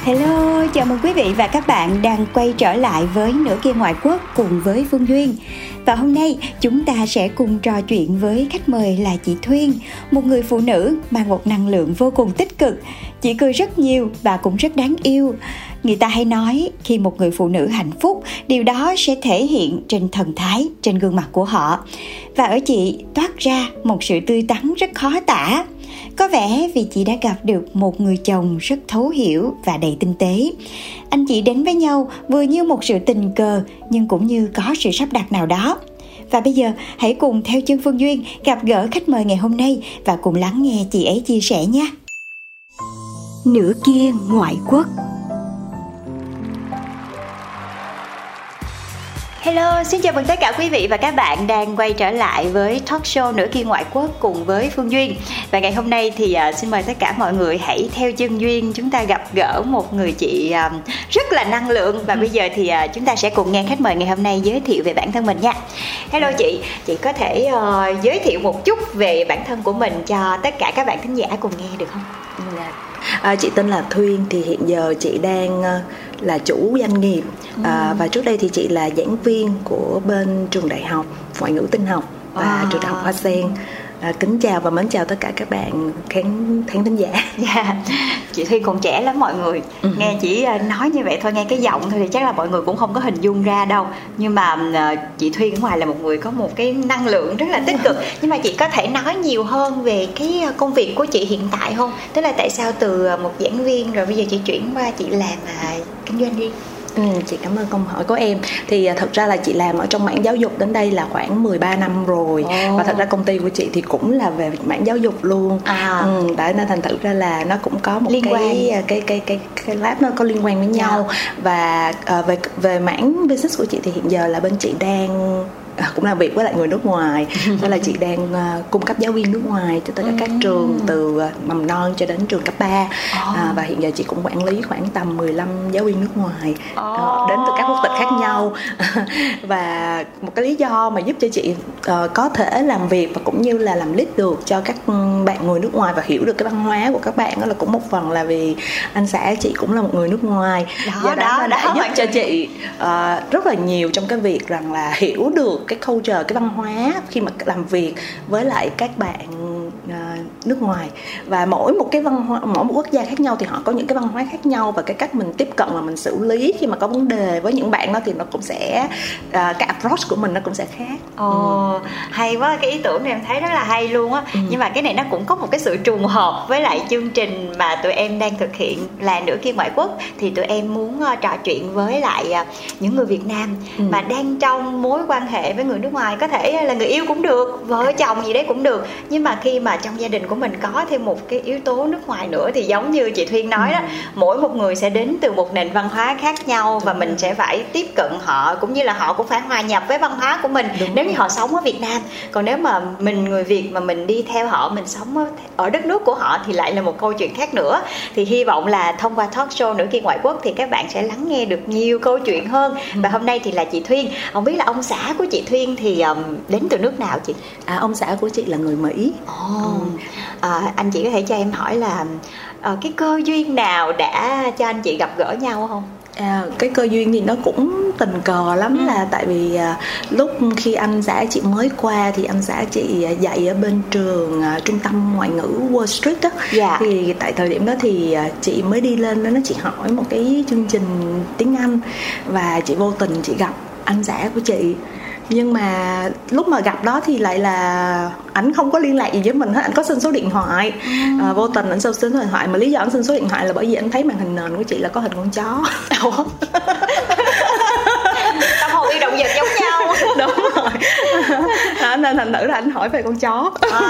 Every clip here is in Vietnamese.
Hello, chào mừng quý vị và các bạn đang quay trở lại với Nửa kia ngoại quốc cùng với Phương Duyên. Và hôm nay chúng ta sẽ cùng trò chuyện với khách mời là chị Thuyên Một người phụ nữ mang một năng lượng vô cùng tích cực Chị cười rất nhiều và cũng rất đáng yêu. Người ta hay nói khi một người phụ nữ hạnh phúc Điều đó sẽ thể hiện trên thần thái, trên gương mặt của họ. Và ở chị toát ra một sự tươi tắn rất khó tả có vẻ vì chị đã gặp được một người chồng rất thấu hiểu và đầy tinh tế. Anh chị đến với nhau vừa như một sự tình cờ, nhưng cũng như có sự sắp đặt nào đó. Và bây giờ, hãy cùng theo chân Phương Duyên gặp gỡ khách mời ngày hôm nay và cùng lắng nghe chị ấy chia sẻ nhé. Nửa kia ngoại quốc Hello, xin chào mừng tất cả quý vị và các bạn đang quay trở lại với talk show Nửa kia ngoại quốc cùng với Phương Duyên. Và ngày hôm nay thì à, xin mời tất cả mọi người hãy theo chân Duyên chúng ta gặp gỡ một người chị à, rất là năng lượng và bây giờ thì à, chúng ta sẽ cùng nghe khách mời ngày hôm nay giới thiệu về bản thân mình nha. Hello chị, chị có thể ờ, giới thiệu một chút về bản thân của mình cho tất cả các bạn thính giả cùng nghe được không? Dạ. À, chị tên là Thuyên thì hiện giờ chị đang ờ, là chủ doanh nghiệp. À, và trước đây thì chị là giảng viên của bên trường đại học ngoại ngữ tinh học và À. trường đại học Hoa Sen à, kính chào và mến chào tất cả các bạn khán khán thính giả. Dạ, chị Thuyên còn trẻ lắm mọi người. Nghe chỉ ờ, nói như vậy thôi, nghe cái giọng thôi thì chắc là mọi người cũng không có hình dung ra đâu. Nhưng mà ờ, chị Thuyên ở ngoài là một người có một cái năng lượng rất là tích cực. Nhưng mà chị có thể nói nhiều hơn về cái ờ, công việc của chị hiện tại không? Tức là tại sao từ một giảng viên rồi bây giờ chị chuyển qua chị làm ờ, kinh doanh riêng Ừ, chị cảm ơn câu hỏi của em thì à, thật ra là chị làm ở trong mảng giáo dục đến đây là khoảng 13 năm rồi Ồ. và thật ra công ty của chị thì cũng là về mảng giáo dục luôn À. ừ, đấy nên thành thử ra là nó cũng có một Liên cái, quan. cái cái cái cái cái lab nó có liên quan với nhau và à, về về mảng business của chị thì hiện giờ là bên chị đang à, cũng làm việc với lại người nước ngoài. Đó là chị đang à, cung cấp giáo viên nước ngoài cho tất cả các trường từ à, mầm non cho đến trường cấp 3 à, và hiện giờ chị cũng quản lý khoảng tầm 15 giáo viên nước ngoài ờ, đến từ các quốc tịch khác nhau. Và một cái lý do mà giúp cho chị ờ, có thể làm việc và cũng như là làm lead được cho các bạn người nước ngoài và hiểu được cái văn hóa của các bạn đó là cũng một phần là vì anh xã chị cũng là một người nước ngoài. Đó, do đó, đó, nó đã đó, giúp cho chị ờ, rất là nhiều trong cái việc rằng là hiểu được cái culture cái văn hóa khi mà làm việc với lại các bạn nước ngoài. Và mỗi một cái văn hóa mỗi một quốc gia khác nhau thì họ có những cái văn hóa khác nhau và cái cách mình tiếp cận và mình xử lý khi mà có vấn đề với những bạn đó thì nó cũng sẽ ờ, cái approach của mình nó cũng sẽ khác. Ồ, hay quá cái ý tưởng này em thấy rất là hay luôn á. Nhưng mà cái này nó cũng có một cái sự trùng hợp với lại chương trình mà tụi em đang thực hiện là nửa kia ngoại quốc. Thì tụi em muốn ờ, trò chuyện với lại ờ, những người Việt Nam mà đang trong mối quan hệ với người nước ngoài. Có thể là người yêu cũng được vợ chồng gì đấy cũng được. Nhưng mà khi mà trong gia đình của mình có thêm một cái yếu tố nước ngoài nữa. Thì giống như chị Thuyên nói đó mỗi một người sẽ đến từ một nền văn hóa khác nhau và mình sẽ phải tiếp cận họ cũng như là họ cũng phải hòa nhập với văn hóa của mình. Nếu như họ sống ở Việt Nam còn nếu mà mình người Việt mà mình đi theo họ mình sống ở, ở đất nước của họ thì lại là một câu chuyện khác nữa. Thì hy vọng là thông qua talk show nữ kia ngoại quốc thì các bạn sẽ lắng nghe được nhiều câu chuyện hơn. Và hôm nay thì là chị Thuyên. Không biết là ông xã của chị Thuyên thì um, đến từ nước nào chị? À ông xã của chị là người mỹ. Oh. À, anh chị có thể cho em hỏi là uh, cái cơ duyên nào đã cho anh chị gặp gỡ nhau không À, cái cơ duyên thì nó cũng tình cờ lắm ừ. là tại vì à, lúc khi anh xã chị mới qua thì anh xã chị à, dạy ở bên trường à, trung tâm ngoại ngữ Wall Street đó Dạ. thì tại thời điểm đó thì à, chị mới đi lên đó nó chị hỏi một cái chương trình tiếng Anh và chị vô tình chị gặp anh xã của chị nhưng mà lúc mà gặp đó thì lại là ảnh không có liên lạc gì với mình hết ảnh có xin số điện thoại. À, vô tình ảnh xin số điện thoại mà lý do ảnh xin số điện thoại là bởi vì anh thấy màn hình nền của chị là có hình con chó tâm hồn yêu động vật giống nhau đúng rồi đó, nên thành thử là anh hỏi về con chó. À,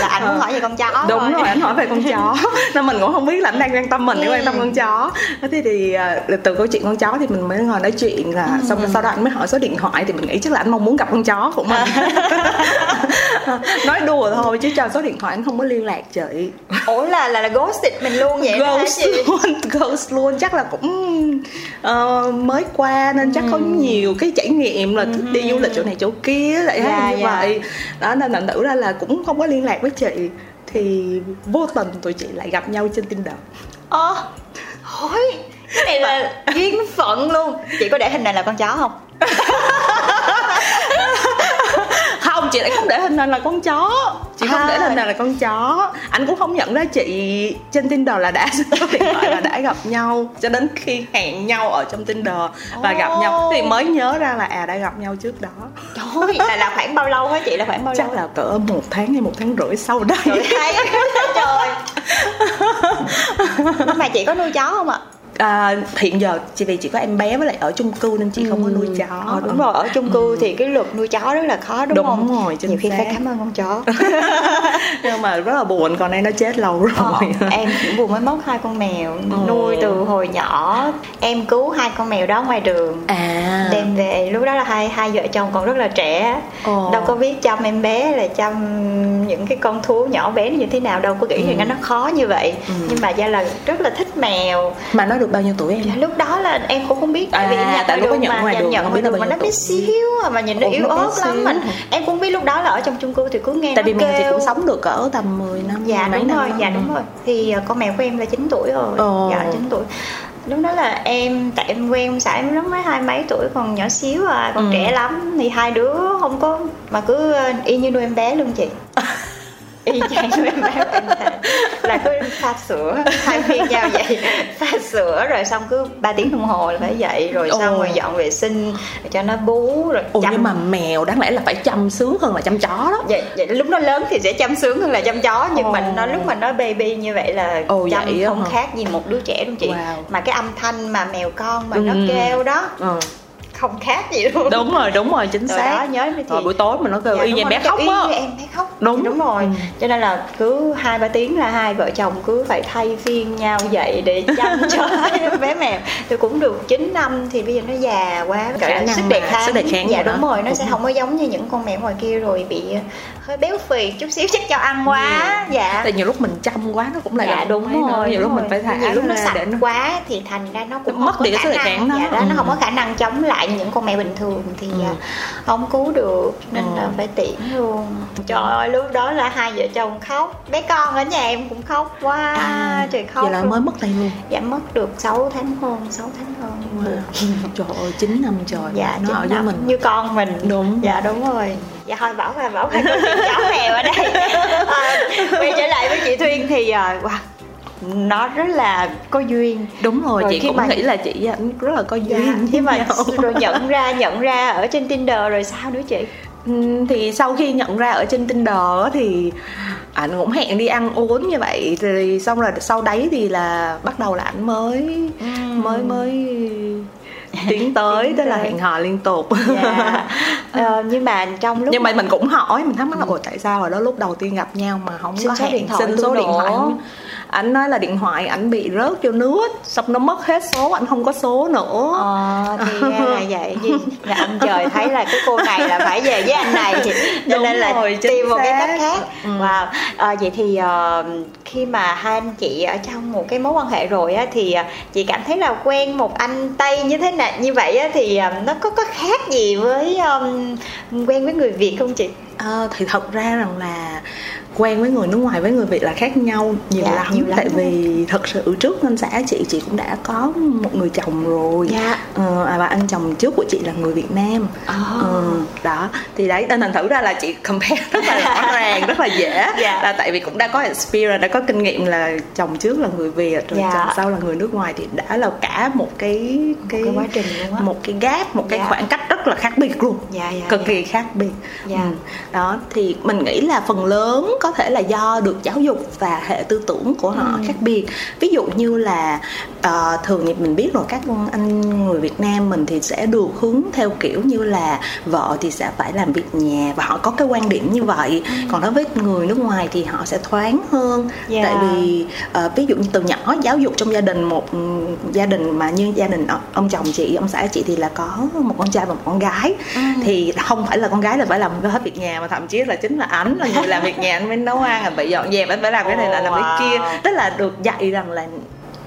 là anh muốn hỏi về con chó đúng rồi. anh hỏi về con chó. Nên mình cũng không biết là anh đang quan tâm mình hay quan tâm con chó. Thế thì à, từ câu chuyện con chó thì mình mới ngồi nói chuyện là xong rồi sau đó anh mới hỏi số điện thoại thì mình nghĩ chắc là anh mong muốn gặp con chó của mình nói đùa thôi chứ cho số điện thoại anh không có liên lạc chị. Ủa là là, là ghosted mình luôn vậy đó hả ghost chị? luôn ghost luôn. Chắc là cũng ờ, mới qua nên chắc có nhiều cái trải nghiệm là thích đi du lịch chỗ này chỗ kia lại Dạ, yeah, như dạ. vậy. Đó nên thành thử ra là cũng không có liên lạc với chị. Thì vô tình tụi chị lại gặp nhau trên Tinder. Ờ hỏi cái này là duyên phận luôn. Chị có để hình này là con chó không không chị lại không để hình này là con chó. Chị không À. để hình này là con chó. Anh cũng không nhận ra chị trên Tinder là đã điện thoại là đã gặp nhau. Cho đến khi hẹn nhau ở trong Tinder và gặp nhau thì mới nhớ ra là à đã gặp nhau trước đó. Trời là là khoảng bao lâu hả chị? Là khoảng bao chắc lâu? là cỡ một tháng hay một tháng rưỡi sau đây. Trời thấy trời. Nhưng mà chị có nuôi chó không ạ? à, hiện giờ chị vì chị có em bé với lại ở chung cư nên chị không có nuôi chó. Ờ, đúng rồi ở chung cư thì cái luật nuôi chó rất là khó đúng, Đúng không? rồi, nhiều khi xác. phải cảm ơn con chó. Nhưng mà rất là buồn còn đây nó chết lâu rồi. Ờ, em cũng vừa mới mất hai con mèo Ờ. nuôi từ hồi nhỏ. Em cứu hai con mèo đó ngoài đường. À. Đem về lúc đó là hai hai vợ chồng còn rất là trẻ. Ồ. đâu có biết chăm em bé là chăm những cái con thú nhỏ bé như thế nào đâu có nghĩ rằng nó khó như vậy. Ừ. nhưng mà do là rất là thích mèo. Mà nó được bao nhiêu tuổi em? Lúc đó là em cũng không biết tại vì À, nhận tại lúc có nhận mà ngoài đường, nhận ngoài đường mà nó bé xíu à, mà nhìn nó yếu ớt lắm mình em cũng biết lúc đó là ở trong chung cư thì cứ nghe tại vì mèo kêu. cũng sống được cỡ tầm 10 năm dạ đúng rồi dạ đúng rồi. Thì ờ, con mèo của em là 9 tuổi rồi. Dạ 9 tuổi. Lúc đó là em tại em quen ông xã em lúc mới hai mấy tuổi còn nhỏ xíu à còn Ừ. trẻ lắm. Thì hai đứa không có mà cứ ờ, y như nuôi em bé luôn chị y chang nuôi em bé thề. là cứ pha sữa hai phiên nhau vậy pha sữa rồi xong cứ 3 tiếng đồng hồ là phải dậy rồi xong Ồ. rồi dọn vệ sinh rồi cho nó bú rồi Ồ, chăm nhưng mà mèo đáng lẽ là phải chăm sướng hơn là chăm chó đó vậy, vậy lúc nó lớn thì sẽ chăm sướng hơn là chăm chó nhưng Ồ. mà nó lúc mà nó baby như vậy là Ồ, chăm vậy không hả? khác gì một đứa trẻ luôn chị Wow. mà cái âm thanh mà mèo con mà Ừ. nó kêu đó ừ. Không khác gì luôn. Đúng rồi đúng rồi chính xác. đó, nhớ thì- rồi buổi tối mà nó kêu Dạ, y đúng như em bé khóc á em bé khóc. Đúng. đúng rồi. Ừ. cho nên là cứ hai ba tiếng là hai vợ chồng cứ phải thay phiên nhau dậy để chăm cho bé mèo. Tôi cũng được 9 năm thì bây giờ nó già quá Khả là năng sức đề kháng. sức đề kháng dạ đúng rồi nó sẽ Đúng. không có giống như những con mèo ngoài kia rồi bị hơi béo phì chút xíu chắc cho ăn quá. Dạ. Tại nhiều lúc mình chăm quá nó cũng lại dạ đúng mấy rồi nhiều lúc đúng mình phải thả nhiều lúc nó sạch nó quá thì thành ra nó cũng mất đi cái sức đề kháng đó. dạ đó Ừ. nó không có khả năng chống lại những con mèo bình thường thì à, không cứu được nên Ừ. là phải tiễn luôn. Trời ơi lúc đó là hai vợ chồng khóc. Bé con ở nhà em cũng khóc quá à, trời khóc vậy là luôn. mới mất tay luôn. Dạ mất được 6 tháng hơn 6 tháng hơn. Wow. trời ơi 9 năm trời. Dạ nó ở với mình. Như con mình. Đúng. dạ đúng rồi. Dạ thôi bảo qua bảo chuyện chó mèo ở đây. À, quay trở lại với chị Thuyên thì à, wow, nó rất là có duyên. Đúng rồi, Rồi chị khi cũng mà- nghĩ là chị rất là có dạ, duyên với nhưng mà rồi nhận ra nhận ra ở trên Tinder rồi sao nữa chị? Ừm, thì sau khi nhận ra ở trên Tinder thì ảnh cũng hẹn đi ăn uống như vậy. Thì xong rồi sau đấy thì là bắt đầu là ảnh mới mới mới tiến tới tức là hẹn hò liên tục. Dạ. ờ, nhưng mà trong lúc nhưng mà mình cũng hỏi mình thắc mắc là ủa tại sao ở đó lúc đầu tiên gặp nhau mà không xin có hẹn điện thoại xin số điện thoại. Ảnh nói là điện thoại ảnh bị rớt vô nước xong nó mất hết số ảnh không có số nữa. Ờ, thì là vậy gì là ông trời thấy là cái cô này là phải về với anh này. Cho nên là rồi, tìm một cái cách khác. Ừ. wow. Ờ, vậy thì ờ, khi mà hai anh chị ở trong một cái mối quan hệ rồi á thì ờ, chị cảm thấy là quen một anh tây như thế này như vậy á thì ờ, nó có có khác gì với ờm, quen với người việt không chị Ờ, thì thật ra rằng là quen với người nước ngoài với người Việt là khác nhau nhiều Dạ, lắm nhiều lắm tại vì thật sự trước anh xã chị chị cũng đã có một người chồng rồi Dạ. ờ, à, và anh chồng trước của chị là người Việt Nam Ồ. ờ, đó thì đấy nên thành thử ra là chị compare rất là rõ ràng rất là dễ Dạ. là tại vì cũng đã có experience đã có kinh nghiệm là chồng trước là người Việt rồi Dạ. chồng sau là người nước ngoài thì đã là cả một cái cái, cái quá trình luôn á. một cái gap một cái Dạ. khoảng cách rất là khác biệt luôn Dạ, dạ, cực dạ. kỳ khác biệt Dạ. Ừ. đó thì mình nghĩ là phần lớn có thể là do được giáo dục và hệ tư tưởng của họ Ừ. khác biệt ví dụ như là ờ, thường thì mình biết rồi các anh người Việt Nam mình thì sẽ được hướng theo kiểu như là vợ thì sẽ phải làm việc nhà và họ có cái quan điểm như vậy còn đối với người nước ngoài thì họ sẽ thoáng hơn Ừ. Dạ. tại vì ờ, ví dụ như từ nhỏ giáo dục trong gia đình một ừ, gia đình mà như gia đình ông- chồng chị ông xã chị thì là có một con trai và một con gái Ừ. thì không phải là con gái là phải làm hết việc nhà mà thậm chí là chính là ảnh là người làm việc nhà anh mới nấu ăn là phải dọn dẹp anh phải làm cái này là làm cái kia tức là được dạy rằng là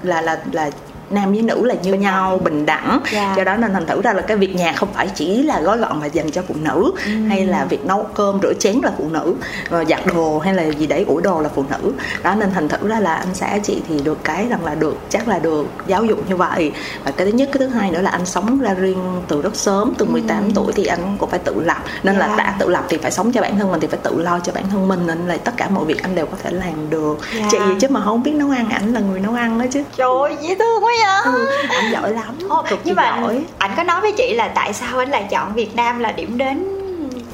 là là là nam với nữ là như nhau bình đẳng. Dạ. do đó nên thành thử ra là cái việc nhà không phải chỉ là gói gọn mà dành cho phụ nữ hay là việc nấu cơm rửa chén là phụ nữ rồi giặt đồ hay là gì đấy ủi đồ là phụ nữ. Đó nên thành thử ra là anh xã chị thì được cái rằng là được chắc là được giáo dục như vậy. Và cái thứ nhất cái thứ hai nữa là anh sống ra riêng từ rất sớm từ 18 tuổi thì anh cũng phải tự lập. Nên Dạ. là đã tự lập thì phải sống cho bản thân mình thì phải tự lo cho bản thân mình nên là tất cả mọi việc anh đều có thể làm được. Dạ. chị chứ mà không biết nấu ăn ảnh là người nấu ăn đó chứ. Trời ơi, dễ thương quá vậy ừ, ảnh giỏi lắm kỳ nhưng mà giỏi. anh có nói với chị là tại sao anh lại chọn Việt Nam là điểm đến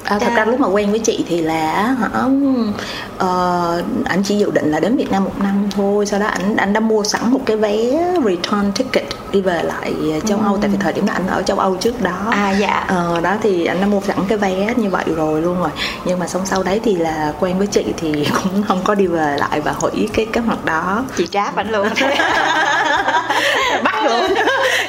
À, thật ra lúc mà quen với chị thì là hả ờ, ảnh chỉ dự định là đến Việt Nam một năm thôi sau đó ảnh ảnh đã mua sẵn một cái vé return ticket đi về lại châu Âu. Tại vì thời điểm đó ảnh ở châu Âu trước đó. À dạ. Ờ, đó thì anh đã mua sẵn cái vé như vậy rồi luôn rồi. Nhưng mà xong sau đấy thì là quen với chị thì cũng không có đi về lại và hủy cái kế hoạch đó. Chị tráp anh luôn. Bắt luôn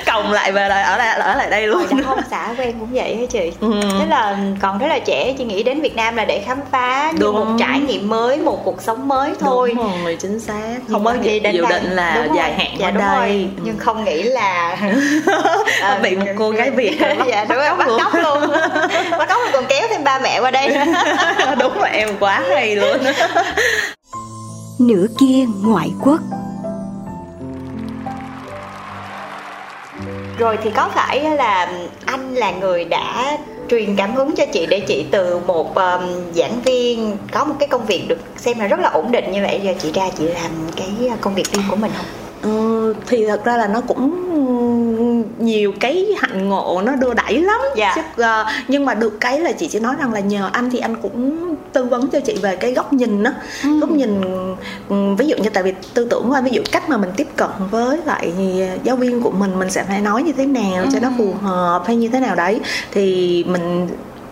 còng lại về lại ở lại ở lại đây luôn. Hồi đó ông xã quen cũng vậy hả chị? Ừ. Thế là còn rất là trẻ Chị nghĩ đến Việt Nam là để khám phá Như Đúng. một trải nghiệm mới Một cuộc sống mới thôi. đúng rồi chính xác. Không có đến dự định là đúng rồi, dài hạn dạ, ở đúng đây. rồi. Ừ. Nhưng không nghĩ là à, bị một cô gái Việt bắt- dạ đúng rồi bắt bắt cóc luôn. Bắt cóc rồi còn kéo thêm ba mẹ qua đây. Đúng rồi em quá hay luôn. Nửa kia ngoại quốc rồi thì có phải là anh là người đã truyền cảm hứng cho chị để chị từ một um, giảng viên có một cái công việc được xem là rất là ổn định như vậy giờ chị ra chị làm cái công việc riêng của mình không? Ờ, thì thật ra là nó cũng nhiều cái hạnh ngộ nó đưa đẩy lắm Dạ. chứ ờ, nhưng mà được cái là chị chỉ nói rằng là nhờ anh thì anh cũng tư vấn cho chị về cái góc nhìn đó Ừ. góc nhìn ừm, ví dụ như tại vì tư tưởng qua ví dụ cách mà mình tiếp cận với lại giáo viên của mình mình sẽ phải nói như thế nào cho nó phù hợp hay như thế nào đấy thì mình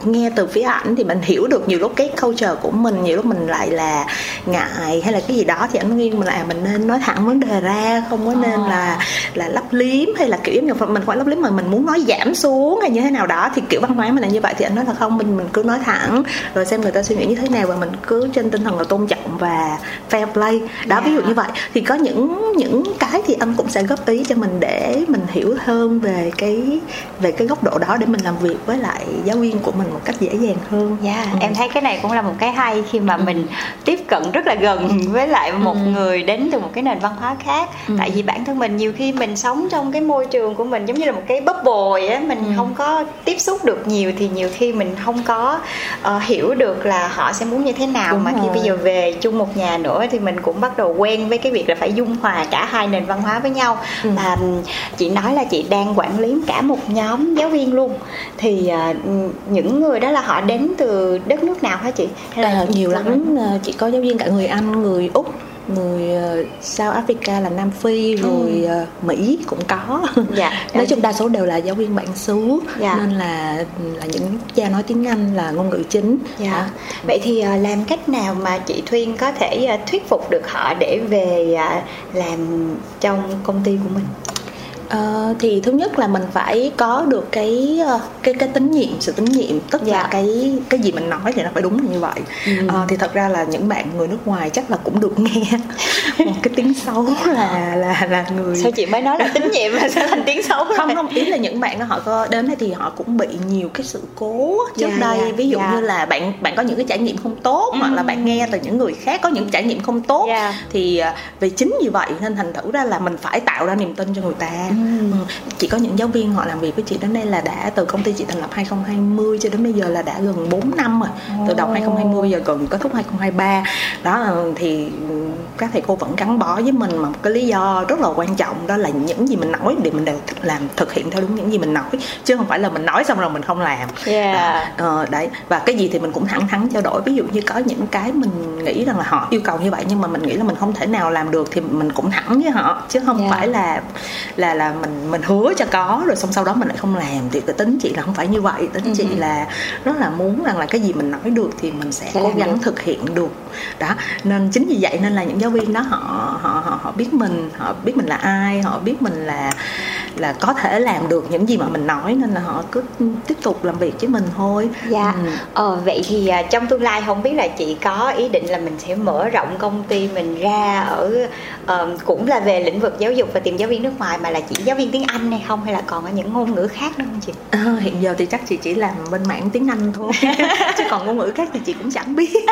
nghe từ phía ảnh thì mình hiểu được nhiều lúc cái culture của mình nhiều lúc mình lại là ngại hay là cái gì đó thì anh khuyên mình là à, mình nên nói thẳng vấn đề ra không có nên là là lấp liếm hay là kiểu giống như mình phải lấp liếm mà mình muốn nói giảm xuống hay như thế nào đó thì kiểu văn hóa mình là như vậy thì anh nói là không mình mình cứ nói thẳng rồi xem người ta suy nghĩ như thế nào và mình cứ trên tinh thần là tôn trọng và fair play. Đó ví dụ như vậy. Thì có những những cái thì anh cũng sẽ góp ý cho mình để mình hiểu hơn về cái về cái góc độ đó để mình làm việc với lại giáo viên của mình một cách dễ dàng hơn Dạ, Ừ. em thấy cái này cũng là một cái hay khi mà mình tiếp cận rất là gần với lại một người đến từ một cái nền văn hóa khác. Tại vì bản thân mình nhiều khi mình sống trong cái môi trường của mình giống như là một cái bubble vậy á, mình không có tiếp xúc được nhiều thì nhiều khi mình không có ờ, hiểu được là họ sẽ muốn như thế nào Đúng mà khi rồi. bây giờ về chung một nhà nữa thì mình cũng bắt đầu quen với cái việc là phải dung hòa cả hai nền văn hóa với nhau. Và ừm, chị nói là chị đang quản lý cả một nhóm giáo viên luôn. Thì ờ, những người đó là họ đến từ đất nước nào hả chị? Hay là À, nhiều lắm à, chị có giáo viên cả người Anh người Úc người ờ, South Africa là Nam Phi rồi ờ, Mỹ cũng có Dạ. nói chung đa số đều là giáo viên bản xứ Dạ. nên là là những quốc gia nói tiếng Anh là ngôn ngữ chính Dạ. Vậy thì ờ, làm cách nào mà chị Thuyên có thể ờ, thuyết phục được họ để về ờ, làm trong công ty của mình? Ờ, thì thứ nhất là mình phải có được cái ờ, cái cái tín nhiệm sự tín nhiệm tức Dạ. là cái cái gì mình nói thì nó phải đúng là như vậy. Ờ, thì thật ra là những bạn người nước ngoài chắc là cũng được nghe một cái tiếng xấu là là là người Sao chị mới nói là tín nhiệm mà sao thành tiếng xấu không không ý là những bạn đó họ có đến đây thì họ cũng bị nhiều cái sự cố trước Dạ, đây. dạ, ví dụ dạ. như là bạn bạn có những cái trải nghiệm không tốt hoặc là bạn nghe từ những người khác có những trải nghiệm không tốt Dạ. thì à, vì chính vì vậy nên thành thử ra là mình phải tạo ra niềm tin cho người ta ừ. chỉ có những giáo viên họ làm việc với chị đến đây là đã từ công ty chị thành lập 2020 cho đến bây giờ là đã gần 4 năm rồi từ đầu 2020 bây giờ gần kết thúc 2023 đó ờ, thì ừ, các thầy cô vẫn gắn bó với mình mà một cái lý do rất là quan trọng đó là những gì mình nói để mình đều làm thực hiện theo đúng những gì mình nói chứ không phải là mình nói xong rồi mình không làm Yeah. Đó. Ờ, đấy và cái gì thì mình cũng thẳng thắn trao đổi ví dụ như có những cái mình nghĩ rằng là họ yêu cầu như vậy nhưng mà mình nghĩ là mình không thể nào làm được thì mình cũng thẳng với họ chứ không Dạ. phải là là là mình mình hứa cho có rồi xong sau đó mình lại không làm. Thì cái tính chị là không phải như vậy. Tính chị là rất là muốn rằng là cái gì mình nói được thì mình sẽ cố gắng thực hiện được. Đó nên chính vì vậy nên là những giáo viên đó họ họ họ, họ biết mình họ biết mình là ai họ biết mình là là có thể làm được những gì mà mình nói nên là họ cứ tiếp tục làm việc với mình thôi Dạ. Ừ. Ờ, vậy thì à, trong tương lai không biết là chị có ý định là mình sẽ mở rộng công ty mình ra ở ờ, cũng là về lĩnh vực giáo dục và tìm giáo viên nước ngoài mà là chỉ giáo viên tiếng Anh hay không hay là còn ở những ngôn ngữ khác nữa không chị? Ờ, hiện giờ thì chắc chị chỉ làm bên mảng tiếng Anh thôi chứ còn ngôn ngữ khác thì chị cũng chẳng biết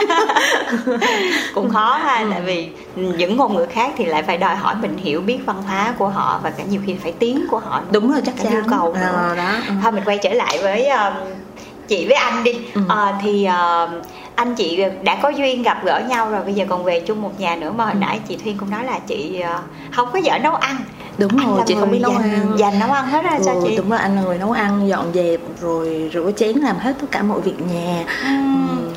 cũng khó ha tại vì những ngôn ngữ khác thì lại phải đòi hỏi mình hiểu biết văn hóa của họ và cả nhiều khi phải tiếng của họ nữa. đúng rồi chắc chắn nhu cầu nữa. Ờ, đó ừ. thôi mình quay trở lại với um, chị với anh đi Ừ. Ờ, thì um, anh chị đã có duyên gặp gỡ nhau rồi bây giờ còn về chung một nhà nữa mà hồi nãy chị Thuyên cũng nói là chị uh, không có giỏi nấu ăn đúng Anh rồi là chị không biết nấu dành, ăn dành nấu ăn hết sao Ừ, chị đúng rồi anh là người nấu ăn dọn dẹp rồi rửa chén làm hết tất cả mọi việc nhà Ừm.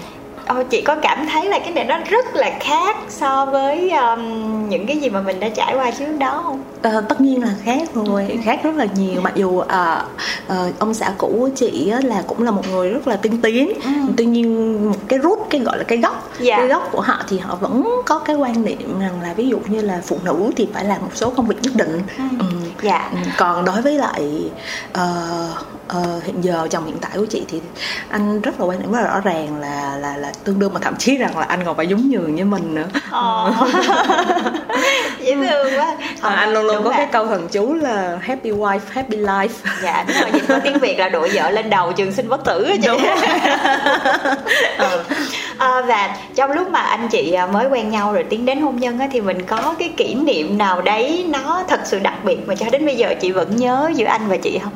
Ồ, chị có cảm thấy là cái này nó rất là khác so với um, những cái gì mà mình đã trải qua trước đó không? Ờ, tất nhiên là khác rồi khác rất là nhiều mặc dù à, ờ, ông xã cũ của chị á, là cũng là một người rất là tiên tiến tuy nhiên một cái rút cái gọi là cái gốc Dạ. cái gốc của họ thì họ vẫn có cái quan niệm rằng là ví dụ như là phụ nữ thì phải làm một số công việc nhất định ừ. Dạ. Ừ, còn đối với lại ờ, ờ, hiện giờ chồng hiện tại của chị thì anh rất là quan điểm rất là rõ ràng là là là tương đương mà thậm chí rằng là anh còn phải nhún nhường với mình nữa. Ồ. dễ thương quá. À, anh luôn luôn có là- cái câu thần chú là happy wife happy life. Dạ đúng rồi dịch có tiếng việt là đội vợ lên đầu trường sinh bất tử á chị. À, và trong lúc mà anh chị à, mới quen nhau rồi tiến đến hôn nhân á thì mình có cái kỷ niệm nào đấy nó thật sự đặc biệt mà cho đến bây giờ chị vẫn nhớ giữa anh và chị không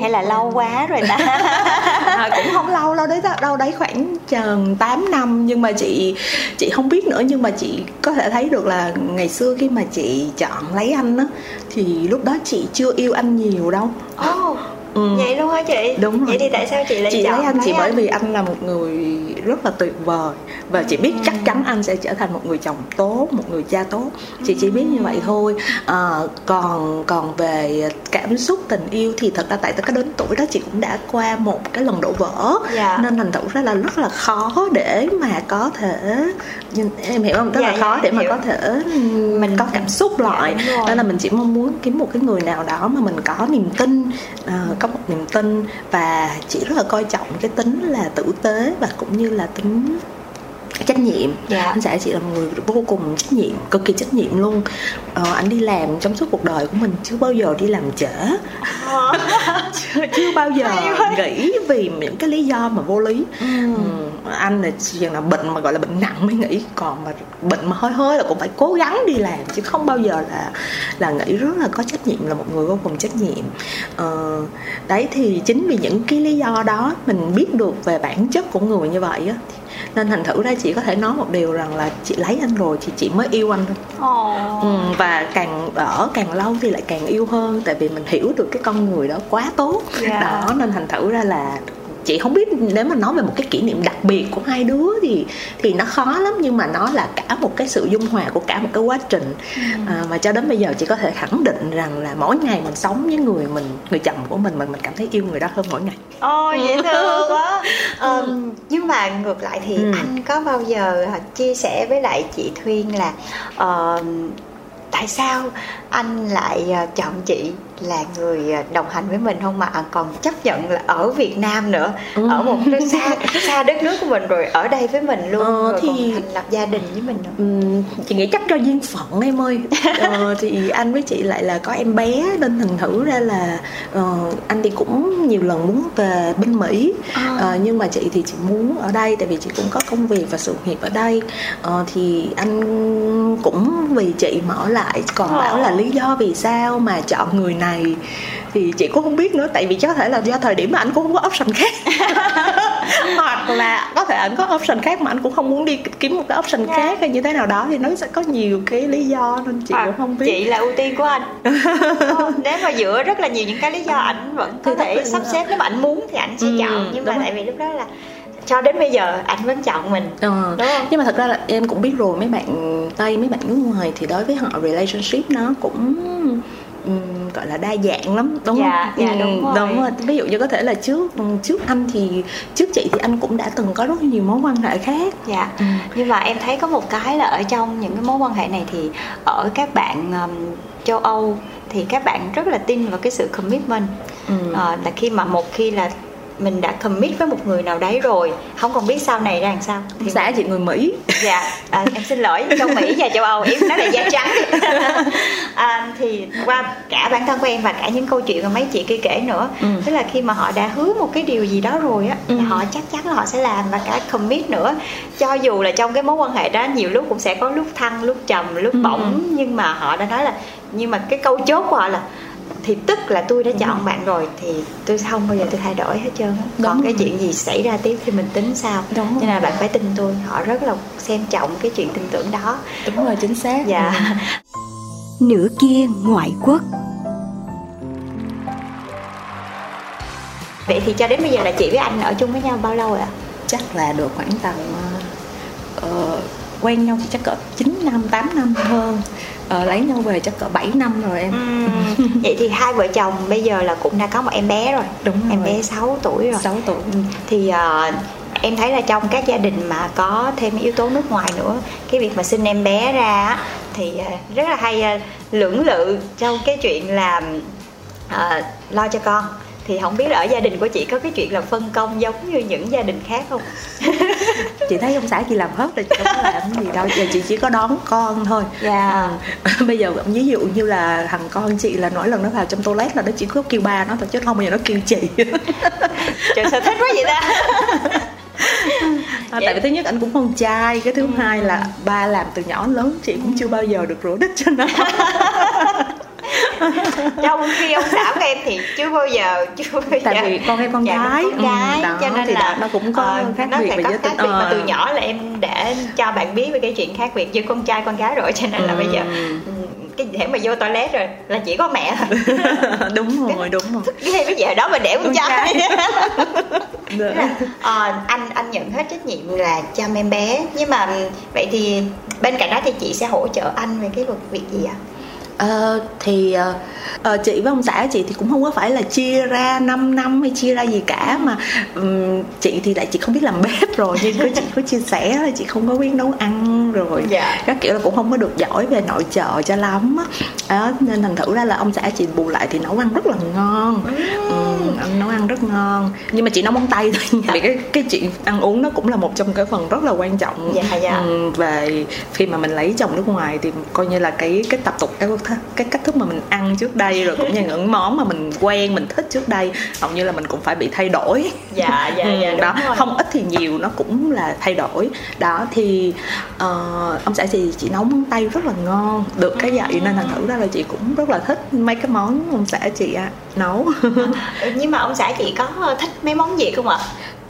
hay là lâu quá rồi ta à, cũng không lâu lâu đấy đâu đấy khoảng chừng 8 năm. Nhưng mà chị chị không biết nữa nhưng mà chị có thể thấy được là ngày xưa khi mà chị chọn lấy anh á thì lúc đó chị chưa yêu anh nhiều đâu. Ồ, Ừ. vậy luôn hả chị Đúng rồi. vậy thì tại sao chị lại chị chọn lấy anh chỉ bởi vì anh là một người rất là tuyệt vời và chị biết chắc chắn anh sẽ trở thành một người chồng tốt một người cha tốt chị chỉ biết như vậy thôi à, còn còn về cảm xúc tình yêu thì thật ra tại cái đến tuổi đó chị cũng đã qua một cái lần đổ vỡ Dạ. nên thành thử ra là rất là khó để mà có thể em hiểu không rất Dạ, là khó dạ, để mà hiểu. có thể mình có cảm xúc lại đúng rồi. nên là mình chỉ mong muốn kiếm một cái người nào đó mà mình có niềm tin à, có một niềm tin và chị rất là coi trọng cái tính là tử tế và cũng như là tính trách nhiệm. Dạ. anh xã chị là một người vô cùng trách nhiệm cực kỳ trách nhiệm luôn. Ờ, anh đi làm trong suốt cuộc đời của mình chưa bao giờ đi làm trễ. Chưa, chưa bao giờ nghĩ vì những cái lý do mà vô lý. Ừ. anh là chừng nào bệnh mà gọi là bệnh nặng mới nghĩ còn mà bệnh mà hơi hơi là cũng phải cố gắng đi làm chứ không bao giờ là là nghĩ rất là có trách nhiệm là một người vô cùng trách nhiệm. Ờ, đấy thì chính vì những cái lý do đó mình biết được về bản chất của người như vậy á nên thành thử ra chị có thể nói một điều rằng là chị lấy anh rồi thì chị mới yêu anh thôi Ồ. ừ, và càng ở càng lâu thì lại càng yêu hơn tại vì mình hiểu được cái con người đó quá tốt Dạ. đó nên thành thử ra là chị không biết nếu mà nói về một cái kỷ niệm đặc biệt của hai đứa thì thì nó khó lắm nhưng mà nó là cả một cái sự dung hòa của cả một cái quá trình ừ. à, mà cho đến bây giờ chị có thể khẳng định rằng là mỗi ngày mình sống với người mình người chồng của mình mình mình cảm thấy yêu người đó hơn mỗi ngày ôi dễ thương quá um, nhưng mà ngược lại thì ừ. anh có bao giờ chia sẻ với lại chị Thuyên là uh, tại sao anh lại uh, chọn chị là người à, đồng hành với mình không mà còn chấp nhận là ở Việt Nam nữa ừ. ở một nơi xa xa đất nước của mình rồi ở đây với mình luôn ờ, rồi thì còn thành lập gia đình với mình nữa. Ừ, chị nghĩ chắc do duyên phận em ơi ờ, thì anh với chị lại là có em bé nên thành thử ra là uh, anh thì cũng nhiều lần muốn về bên Mỹ à. uh, nhưng mà chị thì chị muốn ở đây tại vì chị cũng có công việc và sự nghiệp ở đây uh, thì anh cũng vì chị mở lại còn à. bảo là lý do vì sao mà chọn người này thì chị cũng không biết nữa. Tại vì có thể là do thời điểm mà anh cũng không có option khác. Hoặc là có thể anh có option khác mà anh cũng không muốn đi kiếm một cái option yeah. Dạ. khác hay như thế nào đó thì nó sẽ có nhiều cái lý do nên chị hoặc cũng không biết. chị là ưu tiên của anh. Nếu mà dựa rất là nhiều những cái lý do ảnh vẫn có thì thể sắp xếp nếu mà anh muốn thì anh sẽ ừ, chọn. Nhưng mà tại vì lúc đó là cho đến bây giờ anh vẫn chọn mình ừ. đúng không nhưng mà thật ra là em cũng biết rồi mấy bạn tây mấy bạn nước ngoài thì đối với họ relationship nó cũng um, gọi là đa dạng lắm đúng dạ, không? Dạ, đúng rồi. đúng rồi. Ví dụ như có thể là trước trước anh thì trước chị thì anh cũng đã từng có rất nhiều mối quan hệ khác. Dạ. Ừ. Nhưng mà em thấy có một cái là ở trong những cái mối quan hệ này thì ở các bạn um, châu Âu thì các bạn rất là tin vào cái sự commitment. Ừ. À, là khi mà một khi là mình đã commit với một người nào đấy rồi không còn biết sau này ra làm sao thì xã chị người mỹ dạ à, em xin lỗi châu mỹ và châu âu em nói là da trắng à, thì qua cả bản thân của em và cả những câu chuyện mà mấy chị kia kể nữa ừ. tức là khi mà họ đã hứa một cái điều gì đó rồi á ừ. họ chắc chắn là họ sẽ làm và cả commit nữa cho dù là trong cái mối quan hệ đó nhiều lúc cũng sẽ có lúc thăng lúc trầm lúc ừ. bổng nhưng mà họ đã nói là nhưng mà cái câu chốt của họ là thì tức là tôi đã chọn bạn rồi thì tôi không bao giờ tôi thay đổi hết trơn còn Đúng cái rồi. chuyện gì xảy ra tiếp thì mình tính sao Đúng cho nên là bạn phải tin tôi. Họ rất là xem trọng cái chuyện tin tưởng đó. Đúng rồi chính xác. Dạ. Ừ. nửa kia ngoại quốc. Vậy thì cho đến bây giờ là chị với anh ở chung với nhau bao lâu rồi ạ? Chắc là được khoảng tầm uh, quen nhau thì chắc cỡ 9 năm 8 năm hơn ờ, lấy nhau về chắc cỡ 7 năm rồi em ừ. vậy thì hai vợ chồng bây giờ là cũng đã có một em bé rồi đúng rồi. em bé 6 tuổi rồi 6 tuổi ừ. thì uh, em thấy là trong các gia đình mà có thêm yếu tố nước ngoài nữa cái việc mà sinh em bé ra thì uh, rất là hay uh, lưỡng lự trong cái chuyện là uh, lo cho con thì không biết là ở gia đình của chị có cái chuyện là phân công giống như những gia đình khác không chị thấy ông xã chị làm hết rồi chị không có làm gì đâu giờ chị chỉ có đón con thôi dạ yeah. ừ. bây giờ ví dụ như là thằng con chị là mỗi lần nó vào trong toilet là nó chỉ có kêu ba nó thôi chứ không bao giờ nó kêu chị trời sao thích quá vậy ta à, tại vì thứ nhất anh cũng con trai cái thứ ừ. hai là ba làm từ nhỏ lớn chị cũng chưa bao giờ được rửa đất cho nó trong khi ông xã của em thì chưa bao giờ chưa bao tại giờ. vì con em con dạ, gái. con gái ừ, đó, cho nên là nó cũng có uh, khác nó biệt về giới tính. mà từ nhỏ là em đã cho bạn biết về cái chuyện khác biệt giữa con trai con gái rồi cho nên là bây giờ ừ, cái để mà vô toilet rồi là chỉ có mẹ thôi. Đúng rồi đúng rồi. cái cái giờ đó mà để con trai. là, à, anh anh nhận hết trách nhiệm là chăm em bé. Nhưng mà vậy thì bên cạnh đó thì chị sẽ hỗ trợ anh về cái việc gì ạ? à? Uh, thì uh, chị với ông xã chị thì cũng không có phải là chia ra 5 năm hay chia ra gì cả mà um, chị thì lại chị không biết làm bếp rồi nhưng có chị có chia sẻ là chị không có biết nấu ăn rồi. Dạ. các kiểu là cũng không có được giỏi về nội trợ cho lắm á. Nên thành thử ra là ông xã chị bù lại thì nấu ăn rất là ngon. Um, ăn nấu ăn rất ngon. Nhưng mà chị nấu món tay thôi vì cái cái chuyện ăn uống nó cũng là một trong cái phần rất là quan trọng dạ, dạ. Um, về khi mà mình lấy chồng nước ngoài thì coi như là cái cái tập tục cái cái cách thức mà mình ăn trước đây rồi cũng như những món mà mình quen mình thích trước đây hầu như là mình cũng phải bị thay đổi. Dạ dạ dạ đó. rồi. không ít thì nhiều nó cũng là thay đổi. Đó thì uh, ông xã thì chị nấu món tay rất là ngon được cái vậy nên thành thử ra là chị cũng rất là thích mấy cái món ông xã chị à, nấu. Nhưng mà ông xã chị có thích mấy món gì không ạ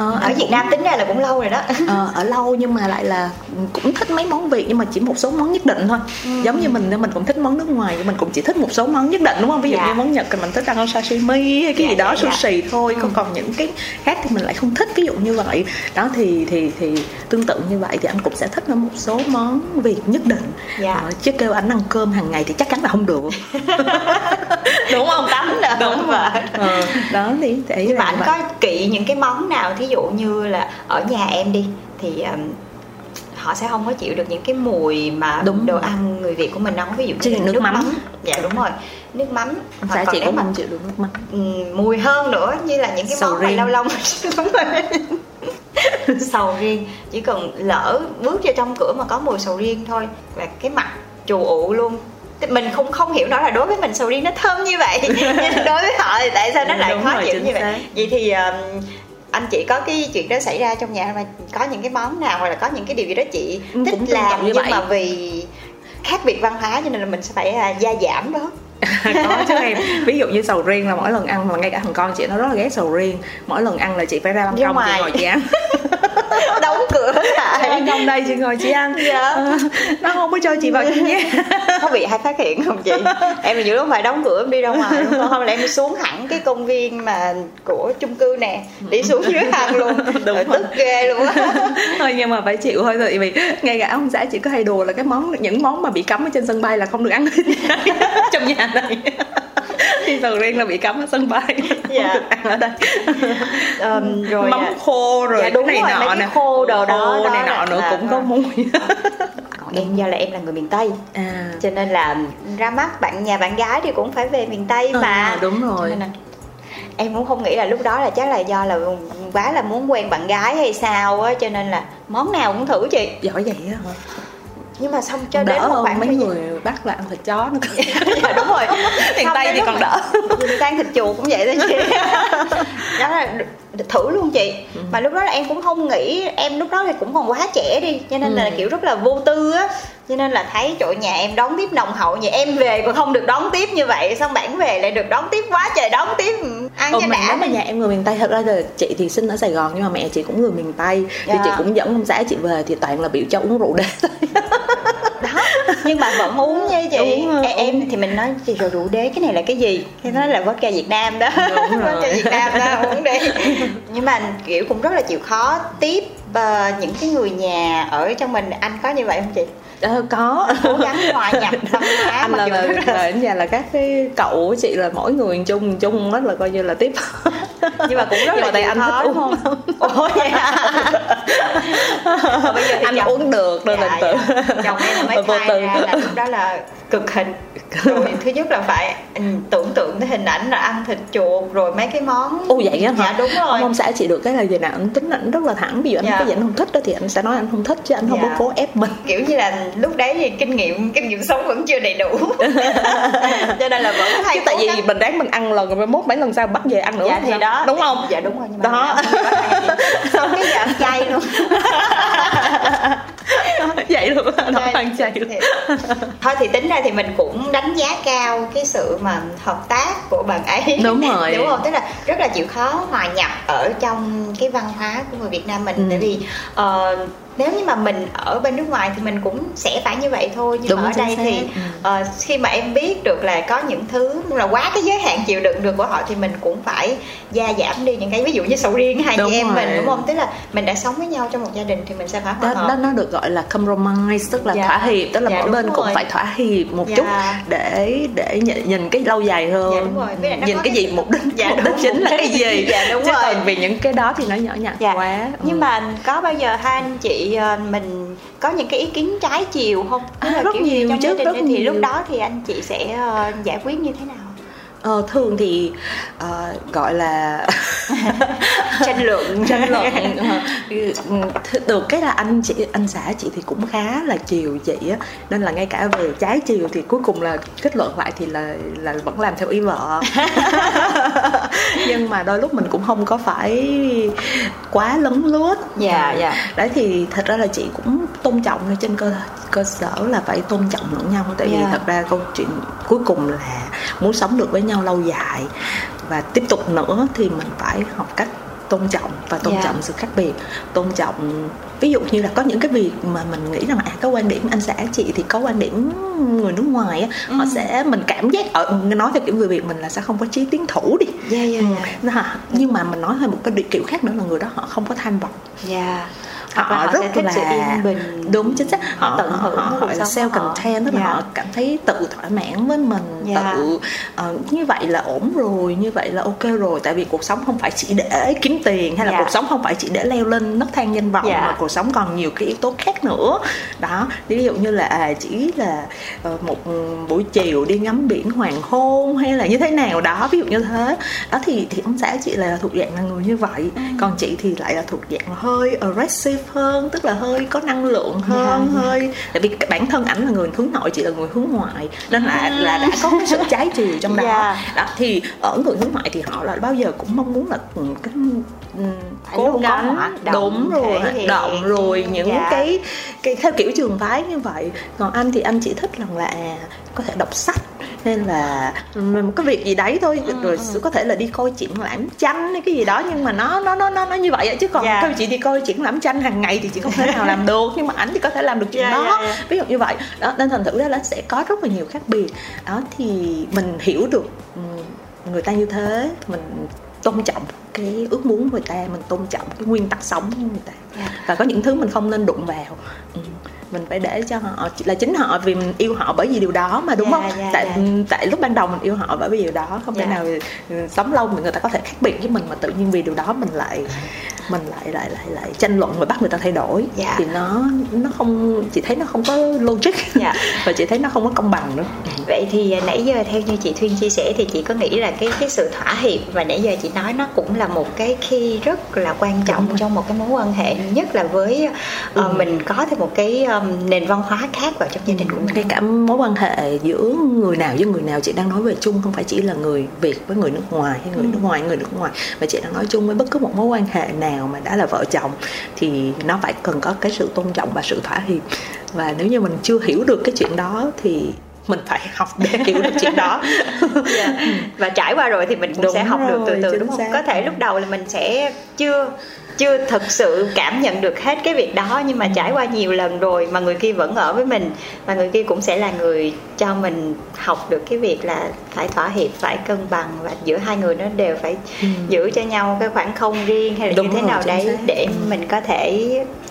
Ờ, ở Việt cũng- Nam tính ra là cũng lâu rồi đó. Ờ, ở lâu nhưng mà lại là cũng thích mấy món việt nhưng mà chỉ một số món nhất định thôi. Giống như mình mình cũng thích món nước ngoài nhưng mình cũng chỉ thích một số món nhất định đúng không? Ví dụ Dạ. như món nhật thì mình thích ăn sashimi hay cái Dạ, gì đó dạ, dạ. sushi thôi. Còn còn những cái khác thì mình lại không thích. Ví dụ như vậy. Đó thì thì thì tương tự như vậy thì anh cũng sẽ thích một số món việt nhất định. Dạ. Ờ, chứ kêu anh ăn cơm hàng ngày thì chắc chắn là không được. Đúng không tắm nữa đúng rồi. Ờ, đó thì để nhưng mà anh có kỵ những cái món nào thí dụ như là ở nhà em đi thì um, họ sẽ không có chịu được những cái mùi mà Đúng đồ rồi. ăn người Việt của mình nấu ví dụ như là nước mắm. dạ đúng rồi. Nước mắm. Hoặc nếu cũng mà, không chịu được nước mắm. Mùi hơn nữa như là những cái Sầu món mà riêng. lâu lâu rồi. Sầu riêng. Chỉ cần lỡ bước vô trong cửa mà có mùi sầu riêng thôi là cái mặt trù ụ luôn. Mình không không hiểu nổi là đối với mình sầu riêng nó thơm như vậy. Nhưng đối với họ thì tại sao nó lại Đúng khó rồi, chịu như vậy? xác. vậy thì um, anh chị có cái chuyện đó xảy ra trong nhà mà có những cái món nào hoặc là có những cái điều gì đó chị Ừ, thích cũng làm như nhưng vậy. mà vì khác biệt văn hóa cho nên là mình sẽ phải à, gia giảm đó. Có chứ em. Ví dụ như sầu riêng là mỗi lần ăn mà ngay cả thằng con chị nó rất là ghét sầu riêng. Mỗi lần ăn là chị phải ra ban công chị ngồi chị ăn. đóng cửa lại ban công đây chị ngồi chị ăn. Dạ. Ờ, nó không có cho chị vào chị nhé. Có bị ai phát hiện không chị? Em là nhiều lúc phải đóng cửa em đi ra ngoài đúng không không là em đi xuống hẳn cái công viên mà của chung cư nè đi xuống dưới ăn luôn. Đúng rồi rồi. tức ghê luôn á. Thôi nhưng mà phải chịu thôi tại vì ngay cả ông xã chị có hay đùa là cái món những món mà bị cấm ở trên sân bay là không được ăn trong nhà này sầu riêng là bị cấm ở sân bay. Dạ. được ăn ở đây. Ờm, rồi mắm à, khô rồi Dạ, đúng cái rồi, này mấy nọ nè. khô đồ đó, khô đó này nọ nữa cũng có mùi. Còn em do là em là người miền tây. À. Cho nên là ra mắt bạn nhà bạn gái thì cũng phải về miền tây mà. À, đúng rồi. Em cũng không nghĩ là lúc đó là chắc là do là quá là muốn quen bạn gái hay sao á cho nên là món nào cũng thử chị. Giỏi vậy á hả nhưng mà xong cho đỡ đến một khoảng mấy người bắt là ăn thịt chó nữa dạ đúng rồi. Miền tây thì còn đỡ. miền tây thịt chuột cũng vậy đó chị. Đó là thử luôn chị. Ừ. mà lúc đó là em cũng không nghĩ em lúc đó thì cũng còn quá trẻ đi cho nên là Ừ. kiểu rất là vô tư á. Cho nên là thấy chỗ nhà em đón tiếp nồng hậu vậy em về còn không được đón tiếp như vậy xong bản về lại được đón tiếp quá trời đón tiếp. Ăn Ồ, cho đã mà nhà em người miền Tây thật ra là chị thì sinh ở Sài Gòn nhưng mà mẹ chị cũng người miền Tây thì Dạ. chị cũng dẫn ông xã chị về thì toàn là biểu cho uống rượu đế thôi nhưng mà vẫn uống nha chị. Uống, em, em thì mình nói chị rồi rượu đế cái này là cái gì? Cái đó là vodka Việt Nam đó. Đúng vodka Việt Nam đó uống đi. Nhưng mà kiểu cũng rất là chịu khó tiếp ờ, những cái người nhà ở trong mình. Anh có như vậy không chị Ờ, có. Cố gắng hòa nhập văn hóa anh là là, là- nhà là các cái cậu của chị là mỗi người chung chung hết là coi như là tiếp. Nhưng mà cũng rất Nhưng là tại anh thích uống không? ồ vậy? Mà bây giờ thì anh chồng- uống được nên Dạ, là tự dạ. chồng em mới khai ra là lúc đó là cực hình rồi thứ nhất là phải tưởng tượng cái hình ảnh là ăn thịt chuột rồi mấy cái món Ồ vậy á hả? dạ đúng rồi Ông, ông xã chị được cái là gì nào anh tính anh rất là thẳng Ví dụ anh Dạ. cái gì anh không thích đó thì anh sẽ nói anh không thích Chứ anh không Dạ. có cố ép mình kiểu như là lúc đấy thì kinh nghiệm kinh nghiệm sống vẫn chưa đầy đủ cho nên là vẫn hay Chứ tại vì gắng- mình ráng mình ăn lần rồi mốt mấy lần sau bắt về ăn nữa dạ thì sao? đó Đúng không? dạ đúng rồi nhưng mà Đó. không hay. xong cái giờ ăn chay luôn vậy luôn á, nó Chay. ăn chay luôn thôi thì tính ra thì mình cũng đánh giá cao cái sự mà hợp tác của bạn ấy Đúng rồi. đúng không tức là rất là chịu khó hòa nhập ở trong cái văn hóa của người Việt Nam mình Ừ. tại vì ờ, nếu như mà mình ở bên nước ngoài thì mình cũng sẽ phải như vậy thôi nhưng Đúng, mà ở đây xác. thì Ừ. ờ, khi mà em biết được là có những thứ là quá cái giới hạn chịu đựng được của họ thì mình cũng phải gia giảm đi những cái ví dụ như sầu riêng hai Đúng chị em rồi. mình đúng không tức là mình đã sống với nhau trong một gia đình thì mình sẽ phải hòa đó, hợp đó nó được gọi là compromise tức là Dạ. thỏa hiệp tức là Dạ, mỗi bên cũng rồi. phải thỏa hiệp một Dạ. chút để để nhìn, nhìn cái lâu dài hơn Dạ, đúng rồi. Với nhìn cái cái gì mục đích Dạ, mục đúng, đích chính mục là cái gì Dạ, đúng chứ rồi. còn vì những cái đó thì nó nhỏ nhặt Dạ. quá nhưng Ừ. mà có bao giờ hai anh chị ờ, mình có những cái ý kiến trái chiều không Tức À, rất kiểu nhiều trong chứ, rất thì nhiều. lúc đó thì anh chị sẽ ờ, giải quyết như thế nào Ờ, thường thì ờ, gọi là tranh luận tranh luận ờ, được cái là anh chị anh xã chị thì cũng khá là chiều chị á. Nên là ngay cả về trái chiều thì cuối cùng là kết luận lại thì là là vẫn làm theo ý vợ. Nhưng mà đôi lúc mình cũng không có phải quá lấn lướt. Dạ, dạ. đấy thì thật ra là chị cũng tôn trọng trên cơ cơ sở là phải tôn trọng lẫn nhau. Tại vì Dạ. thật ra câu chuyện cuối cùng là muốn sống được với nhau lâu dài và tiếp tục nữa thì mình phải học cách tôn trọng và tôn Dạ. trọng sự khác biệt tôn trọng ví dụ như là có những cái việc mà mình nghĩ rằng à có quan điểm anh xã chị thì có quan điểm người nước ngoài á họ sẽ mình cảm giác ở nói về kiểu người việt mình là sẽ không có chí tiến thủ đi Dạ, dạ, Ừ, dạ. ha. nhưng mà mình nói thêm một cái kiểu khác nữa là người đó họ không có tham vọng Dạ. Họ, họ rất thích là sự yên bình. đúng chính xác họ tận hưởng họ, họ self họ. content tức là Dạ. họ cảm thấy tự thỏa mãn với mình Dạ. tự ờ, như vậy là ổn rồi như vậy là ok rồi tại vì cuộc sống không phải chỉ để kiếm tiền hay là Dạ. cuộc sống không phải chỉ để leo lên nấc thang danh vọng Dạ. mà cuộc sống còn nhiều cái yếu tố khác nữa đó ví dụ như là à, chỉ là ờ, một buổi chiều đi ngắm biển hoàng hôn hay là như thế nào đó ví dụ như thế đó thì thì ông xã chị là thuộc dạng là người như vậy Ừ. còn chị thì lại là thuộc dạng hơi aggressive hơn tức là hơi có năng lượng hơn Dạ, dạ. hơi tại vì bản thân ảnh là người hướng nội chị là người hướng ngoại nên là là đã có cái sự trái chiều trong đó Dạ. đó thì ở người hướng ngoại thì họ là bao giờ cũng mong muốn là cái cố gắng đúng rồi hoạt động rồi những Dạ. cái cái theo kiểu trường phái như vậy còn anh thì anh chỉ thích rằng là à, có thể đọc sách nên là ừ, một cái việc gì đấy thôi Ừ, rồi có thể là đi coi triển lãm tranh hay cái gì đó nhưng mà nó nó nó nó, nó như vậy chứ còn Dạ. theo chị đi coi triển lãm tranh hàng ngày thì chị không thể nào làm được nhưng mà ảnh thì có thể làm được chuyện Dạ, đó. dạ, dạ. ví dụ như vậy. Đó nên thành thử ra là sẽ có rất là nhiều khác biệt. Đó thì mình hiểu được ừ, người ta như thế mình tôn trọng cái ước muốn của người ta mình tôn trọng cái nguyên tắc sống của người ta Dạ. và có những thứ mình không nên đụng vào ừ. mình phải để cho họ là chính họ vì mình yêu họ bởi vì điều đó mà đúng Dạ, không dạ, tại dạ. tại lúc ban đầu mình yêu họ bởi vì điều đó không thể Dạ. nào ừ, sống lâu mà người ta có thể khác biệt với mình mà tự nhiên vì điều đó mình lại mình lại lại lại lại tranh luận và bắt người ta thay đổi Dạ. thì nó nó không chị thấy nó không có logic Dạ. và chị thấy nó không có công bằng nữa Vậy thì nãy giờ theo như chị Thuyên chia sẻ thì chị có nghĩ là cái cái sự thỏa hiệp và nãy giờ chị nói nó cũng là một cái khi rất là quan trọng trong một cái mối quan hệ nhất là với ờ, Ừ. mình có thêm một cái um, nền văn hóa khác vào trong gia đình của mình. ngay cả mối quan hệ giữa người nào với người nào chị đang nói về chung không phải chỉ là người việt với người nước ngoài hay người Ừ. nước ngoài người nước ngoài mà chị đang nói chung với bất cứ một mối quan hệ nào mà đã là vợ chồng thì nó phải cần có cái sự tôn trọng và sự thỏa hiệp và nếu như mình chưa hiểu được cái chuyện đó thì mình phải học để hiểu được chuyện đó Dạ. và trải qua rồi thì mình cũng Đúng sẽ học được từ từ đúng không xác. có thể lúc đầu là mình sẽ chưa chưa thực sự cảm nhận được hết cái việc đó nhưng mà Ừ. trải qua nhiều lần rồi mà người kia vẫn ở với mình và người kia cũng sẽ là người cho mình học được cái việc là phải thỏa hiệp phải cân bằng và giữa hai người nó đều phải Ừ. giữ cho nhau cái khoảng không riêng hay là Đúng như thế rồi, nào đấy xác. để Ừ. mình có thể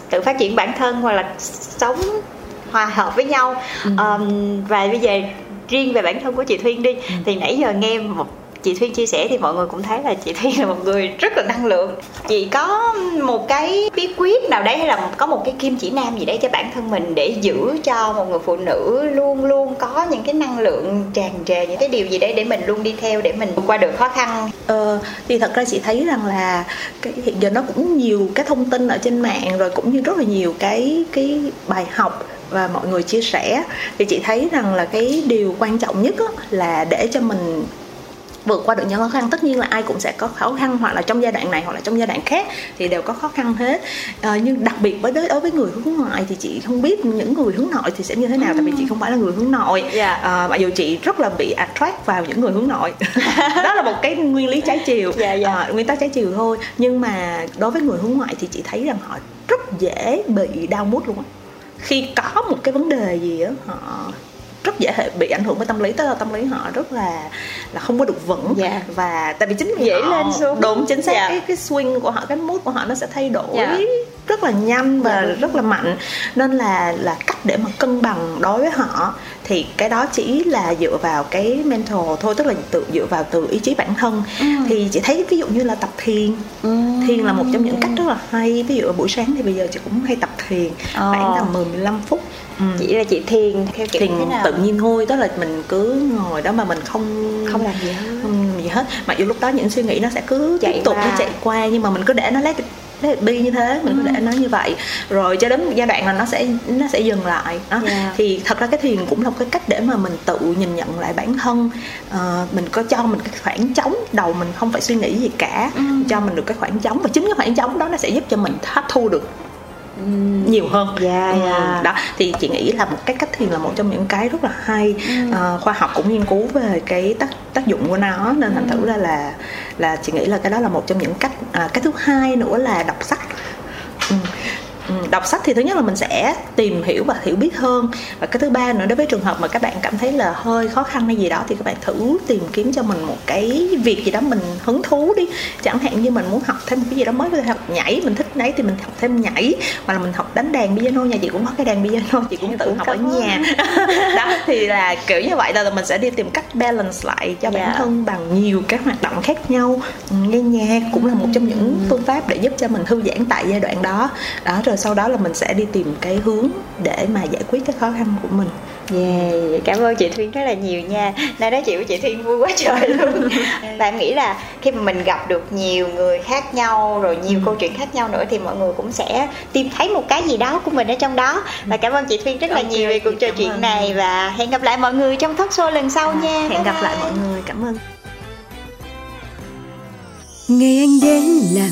tự phát triển bản thân hoặc là sống hòa hợp với nhau Ừ. Ờm, và bây giờ riêng về bản thân của chị Thuyên đi Ừ. thì nãy giờ nghe một chị Thuyên chia sẻ thì mọi người cũng thấy là chị Thuyên là một người rất là năng lượng chị có một cái bí quyết nào đấy hay là có một cái kim chỉ nam gì đấy cho bản thân mình để giữ cho một người phụ nữ luôn luôn có những cái năng lượng tràn trề những cái điều gì đấy để mình luôn đi theo để mình qua được khó khăn Ờ, thì thật ra chị thấy rằng là cái hiện giờ nó cũng nhiều cái thông tin ở trên mạng rồi cũng như rất là nhiều cái cái bài học và mọi người chia sẻ thì chị thấy rằng là cái điều quan trọng nhất là để cho mình vượt qua được những khó khăn. Tất nhiên là ai cũng sẽ có khó khăn hoặc là trong giai đoạn này hoặc là trong giai đoạn khác thì đều có khó khăn hết. Ờ, nhưng đặc biệt với đối với người hướng ngoại thì chị không biết những người hướng nội thì sẽ như thế nào tại vì chị không phải là người hướng nội. Dạ. Ờ, mặc dù chị rất là bị attract vào những người hướng nội. Đó là một cái nguyên lý trái chiều. Dạ, dạ. Ờ, nguyên tắc trái chiều thôi. Nhưng mà đối với người hướng ngoại thì chị thấy rằng họ rất dễ bị đau mút luôn á khi có một cái vấn đề gì á họ rất dễ hệ bị ảnh hưởng với tâm lý tức là tâm lý họ rất là là không có được vững Dạ. và tại vì chính vì Dễ họ- lên xuống. đúng chính xác Dạ. cái cái swing của họ cái mood của họ nó sẽ thay đổi Dạ. rất là nhanh và đúng. rất là mạnh nên là là cách để mà cân bằng đối với họ thì cái đó chỉ là dựa vào cái mental thôi tức là tự dựa vào từ ý chí bản thân Ừ. thì chị thấy ví dụ như là tập thiền thiền là một trong những cách rất là hay ví dụ buổi sáng thì bây giờ chị cũng hay tập thiền Ờ. khoảng tầm 10 15 phút Ừ. chỉ là chị thiền theo kiểu thiền thế nào tự nhiên thôi tức là mình cứ ngồi đó mà mình không không làm gì hết không gì hết mặc dù lúc đó những suy nghĩ nó sẽ cứ Chạy tiếp tục qua. nó chạy qua nhưng mà mình cứ để nó let it be như thế mình cứ để nó như vậy. Rồi cho đến một giai đoạn là nó sẽ nó sẽ dừng lại. Đó. Yeah. thì thật ra cái thiền cũng là một cái cách để mà mình tự nhìn nhận lại bản thân. Ờ, mình có cho mình cái khoảng trống đầu mình không phải suy nghĩ gì cả. Cho mình được cái khoảng trống. Và chính cái khoảng trống đó nó sẽ giúp cho mình hấp thu được nhiều hơn. Dạ, Ừ, dạ. đó thì chị nghĩ là một cái cách thiền là một trong những cái rất là hay. Ờ, khoa học cũng nghiên cứu về cái tác tác dụng của nó nên thành thử ra là là chị nghĩ là cái đó là một trong những cách à, cái thứ hai nữa là đọc sách. Ừ. Ừ, đọc sách thì thứ nhất là mình sẽ tìm hiểu và hiểu biết hơn. Và cái thứ ba nữa đối với trường hợp mà các bạn cảm thấy là hơi khó khăn hay gì đó thì các bạn thử tìm kiếm cho mình một cái việc gì đó mình hứng thú đi. Chẳng hạn như mình muốn học thêm một cái gì đó mới có thể học nhảy mình thích nấy thì mình học thêm nhảy. Hoặc là mình học đánh đàn piano nhà chị cũng có cái đàn piano chị cũng tự cũng học ở nhà. đó thì là kiểu như vậy. Là mình sẽ đi tìm cách balance lại cho bản Dạ. thân bằng nhiều cái hoạt động khác nhau. Ừ, nghe nhạc cũng là một trong những phương pháp để giúp cho mình thư giãn tại giai đoạn đó. Đó rồi sau đó là mình sẽ đi tìm cái hướng để mà giải quyết cái khó khăn của mình. Yeah, cảm ơn chị Thuyên rất là nhiều nha. Nay nói chuyện với chị Thuyên vui quá trời luôn. Và em nghĩ là khi mà mình gặp được nhiều người khác nhau Rồi nhiều câu chuyện khác nhau nữa Thì mọi người cũng sẽ tìm thấy một cái gì đó của mình ở trong đó. Và cảm ơn chị Thuyên rất là Ok, nhiều về cuộc trò chuyện ơn. này. Và hẹn gặp lại mọi người trong talk show lần sau nha. Hẹn Bye gặp lại mọi người. Cảm ơn. Ngày anh đến làm